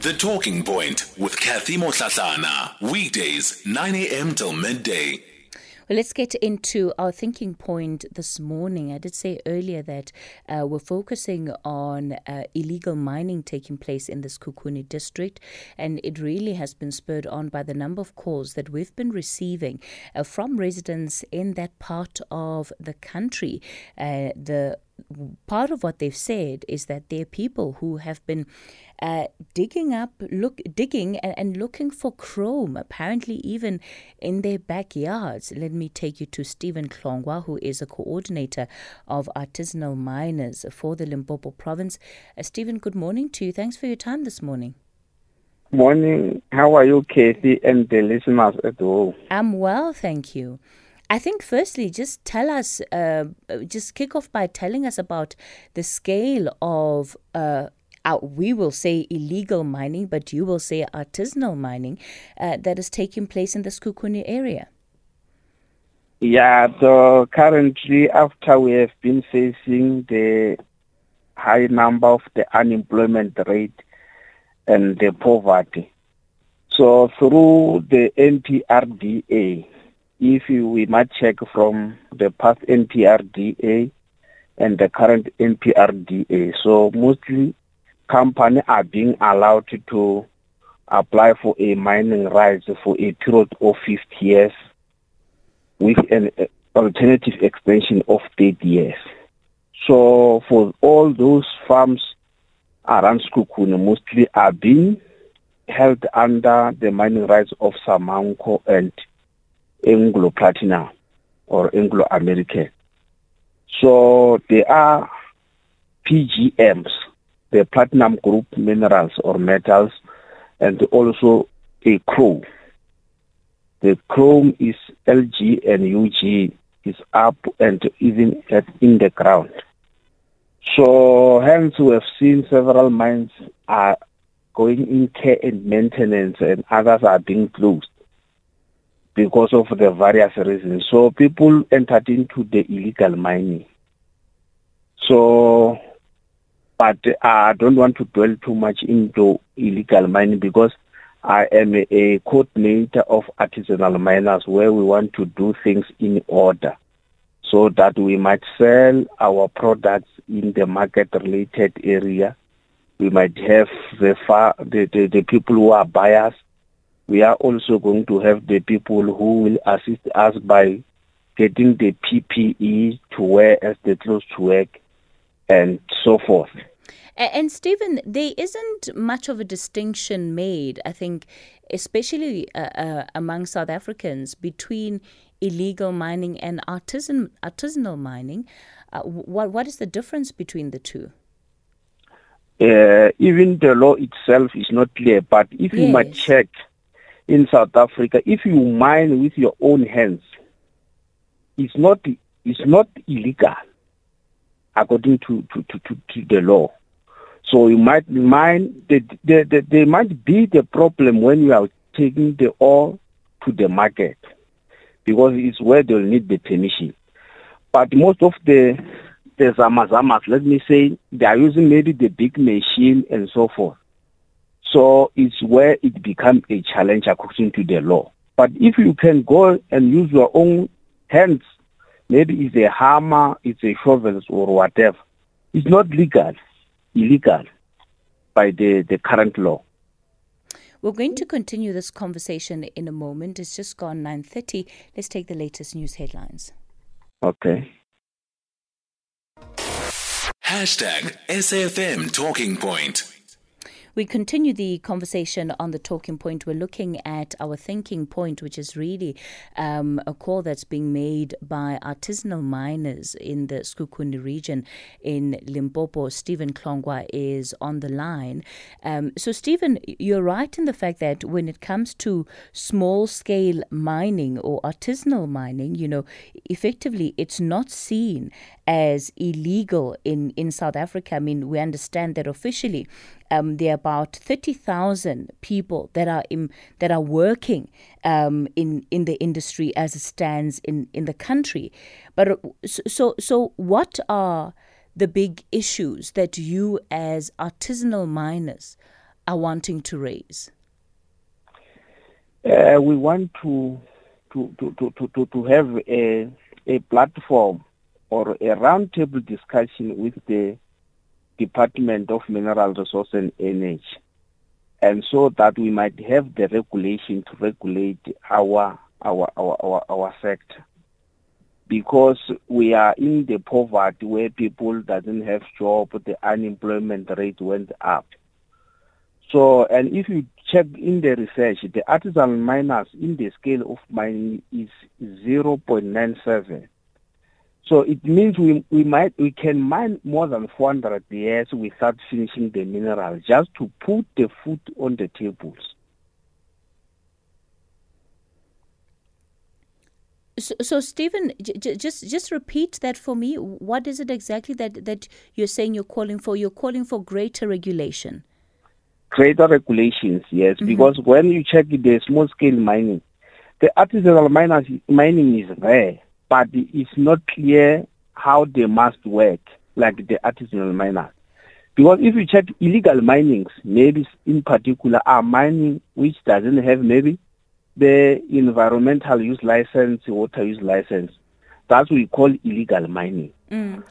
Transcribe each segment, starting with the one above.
The Talking Point with Cathy Mohlahlana. Weekdays, 9 a.m. till midday. Well, let's get into our thinking point this morning. I did say earlier that uh, we're focusing on uh, illegal mining taking place in Sekhukhune district, and it really has been spurred on by the number of calls that we've been receiving uh, from residents in that part of the country. Uh, the part of what they've said is that there are people who have been uh, digging up, look, digging and, and, looking for chrome, apparently even in their backyards. Let me take you to Stephen Hlongwa, who is a coordinator of artisanal miners for the Limpopo province. Uh, Stephen, good morning to you. Thanks for your time this morning. Morning. How are you, Cathy, and the listeners at home? I'm well, thank you. I think, firstly, just tell us, uh, just kick off by telling us about the scale of, uh, we will say illegal mining, but you will say artisanal mining uh, that is taking place in the Sekhukhune area. Yeah, so currently, after we have been facing the high number of the unemployment rate and the poverty, so through the MPRDA, if we might check from the past MPRDA and the current MPRDA. So mostly companies are being allowed to apply for a mining rights for a period of 50 years with an uh, alternative extension of 30 years. So for all those farms around Sekhukhune mostly are being held under the mining rights of Samancor and Anglo Platinum or Anglo American. So there are PGMs, the platinum group minerals or metals, and also a chrome. The chrome is LG and UG is up and even at in the ground. So hence we have seen several mines are going in care and maintenance and others are being closed because of the various reasons. So people entered into the illegal mining. So, but I don't want to dwell too much into illegal mining because I am a coordinator of artisanal miners where we want to do things in order so that we might sell our products in the market related area. We might have the, far, the, the, the people who are buyers we are also going to have the people who will assist us by getting the PPE to wear as the clothes to work and so forth. And Stephen, there isn't much of a distinction made, I think, especially uh, uh, among South Africans, between illegal mining and artisan artisanal mining. Uh, what what is the difference between the two? Uh, even the law itself is not clear, but if yes. you might check in South Africa, if you mine with your own hands, it's not it's not illegal according to, to, to, to, to the law. So you might mine the, the, the, there might be the problem when you are taking the ore to the market because it's where they'll need the permission. But most of the the zamazamas, let me say, they are using maybe the big machine and so forth. So it's where it becomes a challenge according to the law. But if you can go and use your own hands, maybe it's a hammer, it's a shovel or whatever, it's not legal, illegal by the, the current law. We're going to continue this conversation in a moment. It's just gone 9.30. Let's take the latest news headlines. Okay. Hashtag SFM Talking Point. We continue the conversation on the talking point. We're looking at our thinking point, which is really um, a call that's being made by artisanal miners in the Sekhukhune region in Limpopo. Stephen Hlongwa is on the line. Um, so, Stephen, you're right in the fact that when it comes to small scale mining or artisanal mining, you know, effectively it's not seen as illegal in, in South Africa. I mean, we understand that officially um, there are about 30,000 people that are in, that are working um, in in the industry as it stands in, in the country. But uh, so so what are the big issues that you as artisanal miners are wanting to raise? Uh, we want to to, to, to, to, to have a, a platform or a roundtable discussion with the Department of Mineral Resource and Energy, and so that we might have the regulation to regulate our our our our, our sector because we are in the poverty where people doesn't have job, the unemployment rate went up. So, and if you check in the research, the artisanal miners in the scale of mining is 0.97. So it means we, we might we can mine more than 400 years without finishing the mineral just to put the food on the tables. So, so Stephen, j- just just repeat that for me. What is it exactly that that you're saying you're calling for? You're calling for greater regulation. Greater regulations, yes, mm-hmm. because when you check the small scale mining, the artisanal miners, mining is there, but it's not clear how they must work like the artisanal miners. Because if you check illegal minings, maybe in particular are mining which doesn't have maybe the environmental use license, water use license. That's what we call illegal mining. Mm.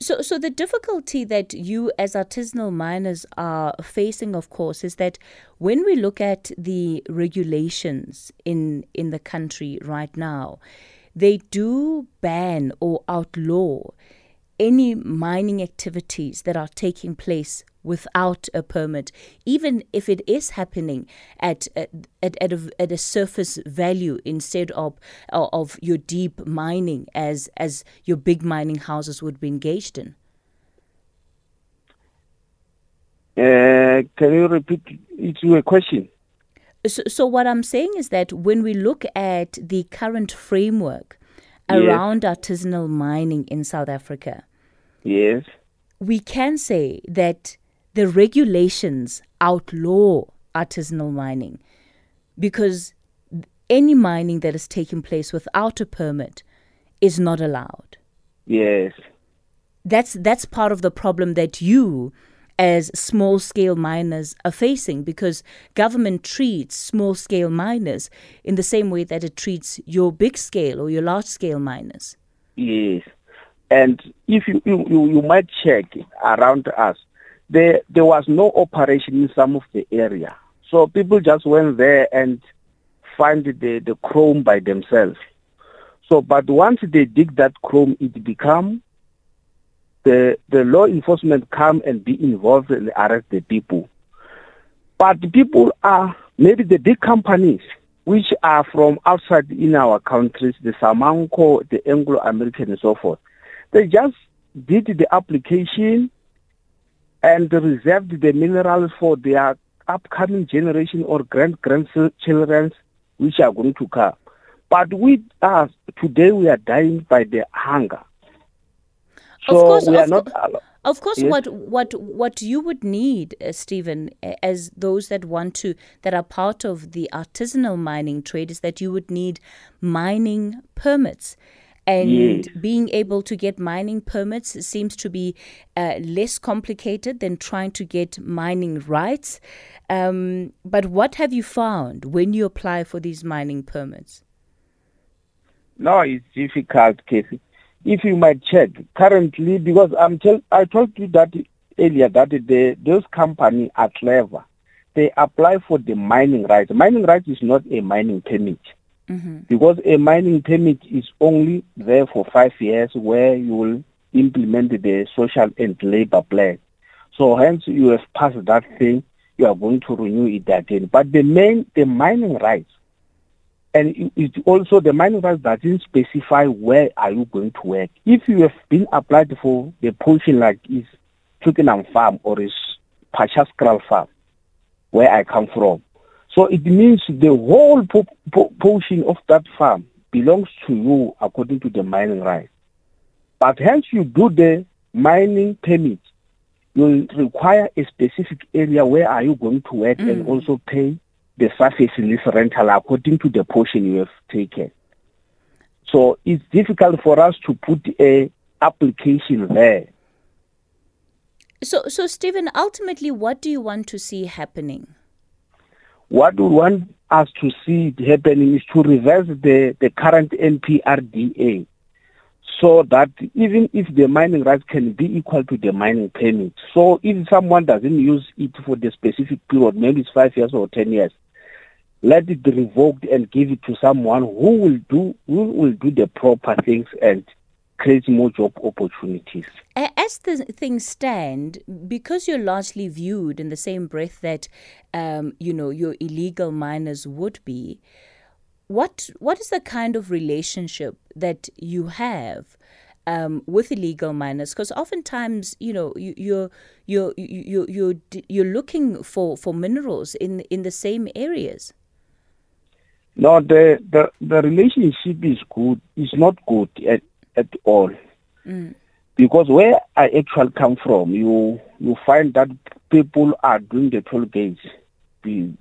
So, so the difficulty that you as artisanal miners are facing, of course, is that when we look at the regulations in in the country right now, they do ban or outlaw any mining activities that are taking place without a permit, even if it is happening at at, at, a, at a surface value instead of of your deep mining as as your big mining houses would be engaged in. Uh, can you repeat it to a question? So, so what I'm saying is that when we look at the current framework around yes. artisanal mining in South Africa, yes, we can say that the regulations outlaw artisanal mining because any mining that is taking place without a permit is not allowed. Yes. That's that's part of the problem that you as small scale miners are facing because government treats small scale miners in the same way that it treats your big scale or your large scale miners. Yes. And if you, you, you might check around us, there there was no operation in some of the area. So people just went there and find the, the chrome by themselves. So but once they dig that chrome it become the the law enforcement come and be involved and arrest the people. But the people are maybe the big companies which are from outside in our countries, the Samancor, the Anglo American and so forth. They just did the application and reserved the minerals for their upcoming generation or grand grandchildren which are going to come. But with us today, we are dying by the hunger. So of course, we are not. of course, yes. what what what you would need, uh, Stephen, as those that want to that are part of the artisanal mining trade, is that you would need mining permits and yes. being able to get mining permits seems to be uh, less complicated than trying to get mining rights. Um, but what have you found when you apply for these mining permits? No, it's difficult, Casey. If you might check currently, because I'm tell, I told you that earlier that the, those companies are clever. They apply for the mining right. Mining right is not a mining permit. Mm-hmm. Because a mining permit is only there for five years where you will implement the social and labor plan. So hence you have passed that thing, you are going to renew it again. But the main, the mining rights, and it also the mining rights doesn't specify where are you going to work. If you have been applied for the portion like is Twickenham Farm or is Pachascral Farm, where I come from, so it means the whole po- po- portion of that farm belongs to you according to the mining right. But hence you do the mining permit, you require a specific area where are you going to work mm. and also pay the surface lease rental according to the portion you have taken. So it's difficult for us to put a application there So, so Stephen, ultimately, what do you want to see happening? What we want us to see happening is to reverse the, the current MPRDA so that even if the mining rights can be equal to the mining permit, so if someone doesn't use it for the specific period, maybe it's five years or ten years, let it be revoked and give it to someone who will do who will do the proper things and create more job opportunities. As the things stand, because you're largely viewed in the same breath that um, you know your illegal miners would be, what what is the kind of relationship that you have um, with illegal miners? Because oftentimes, you know, you, you're you're you you're you're looking for, for minerals in in the same areas. No, the, the the relationship is good. It's not good at at all. Mm. Because where I actually come from, you you find that people are doing the toll gates. you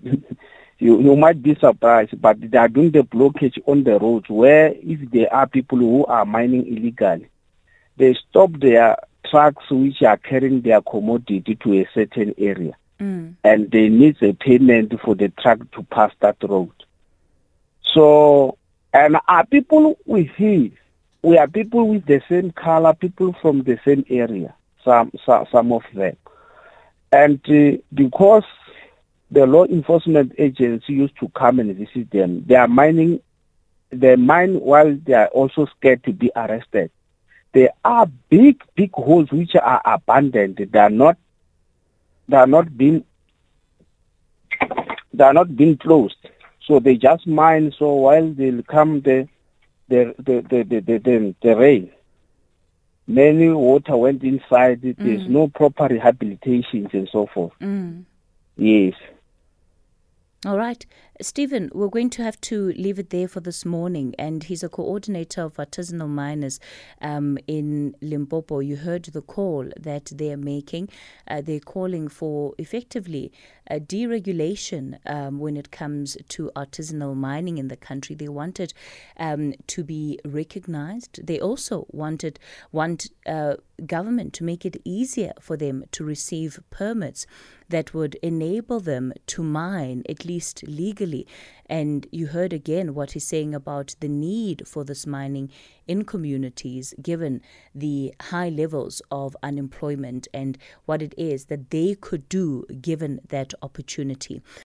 you might be surprised, but they are doing the blockage on the roads where if there are people who are mining illegally, they stop their trucks which are carrying their commodity to a certain area. Mm. And they need a payment for the truck to pass that road. So, and are people with him? We are people with the same color, people from the same area, some, some, some of them. And uh, because the law enforcement agency used to come and visit them. They are mining, they mine while they are also scared to be arrested. There are big, big holes which are abandoned. They are not, they are not being, they are not being closed. So they just mine. So while they'll come the, the, the, the, the, the, the, the rain, many water went inside. There's mm. no proper rehabilitations and so forth. Mm. Yes. All right. Stephen, we're going to have to leave it there for this morning. And he's a coordinator of artisanal miners um, in Limpopo. You heard the call that they're making. Uh, they're calling for effectively a deregulation um, when it comes to artisanal mining in the country. They wanted um, to be recognized. They also wanted want uh, government to make it easier for them to receive permits that would enable them to mine, at least legally. And you heard again what he's saying about the need for this mining in communities, given the high levels of unemployment and what it is that they could do given that opportunity.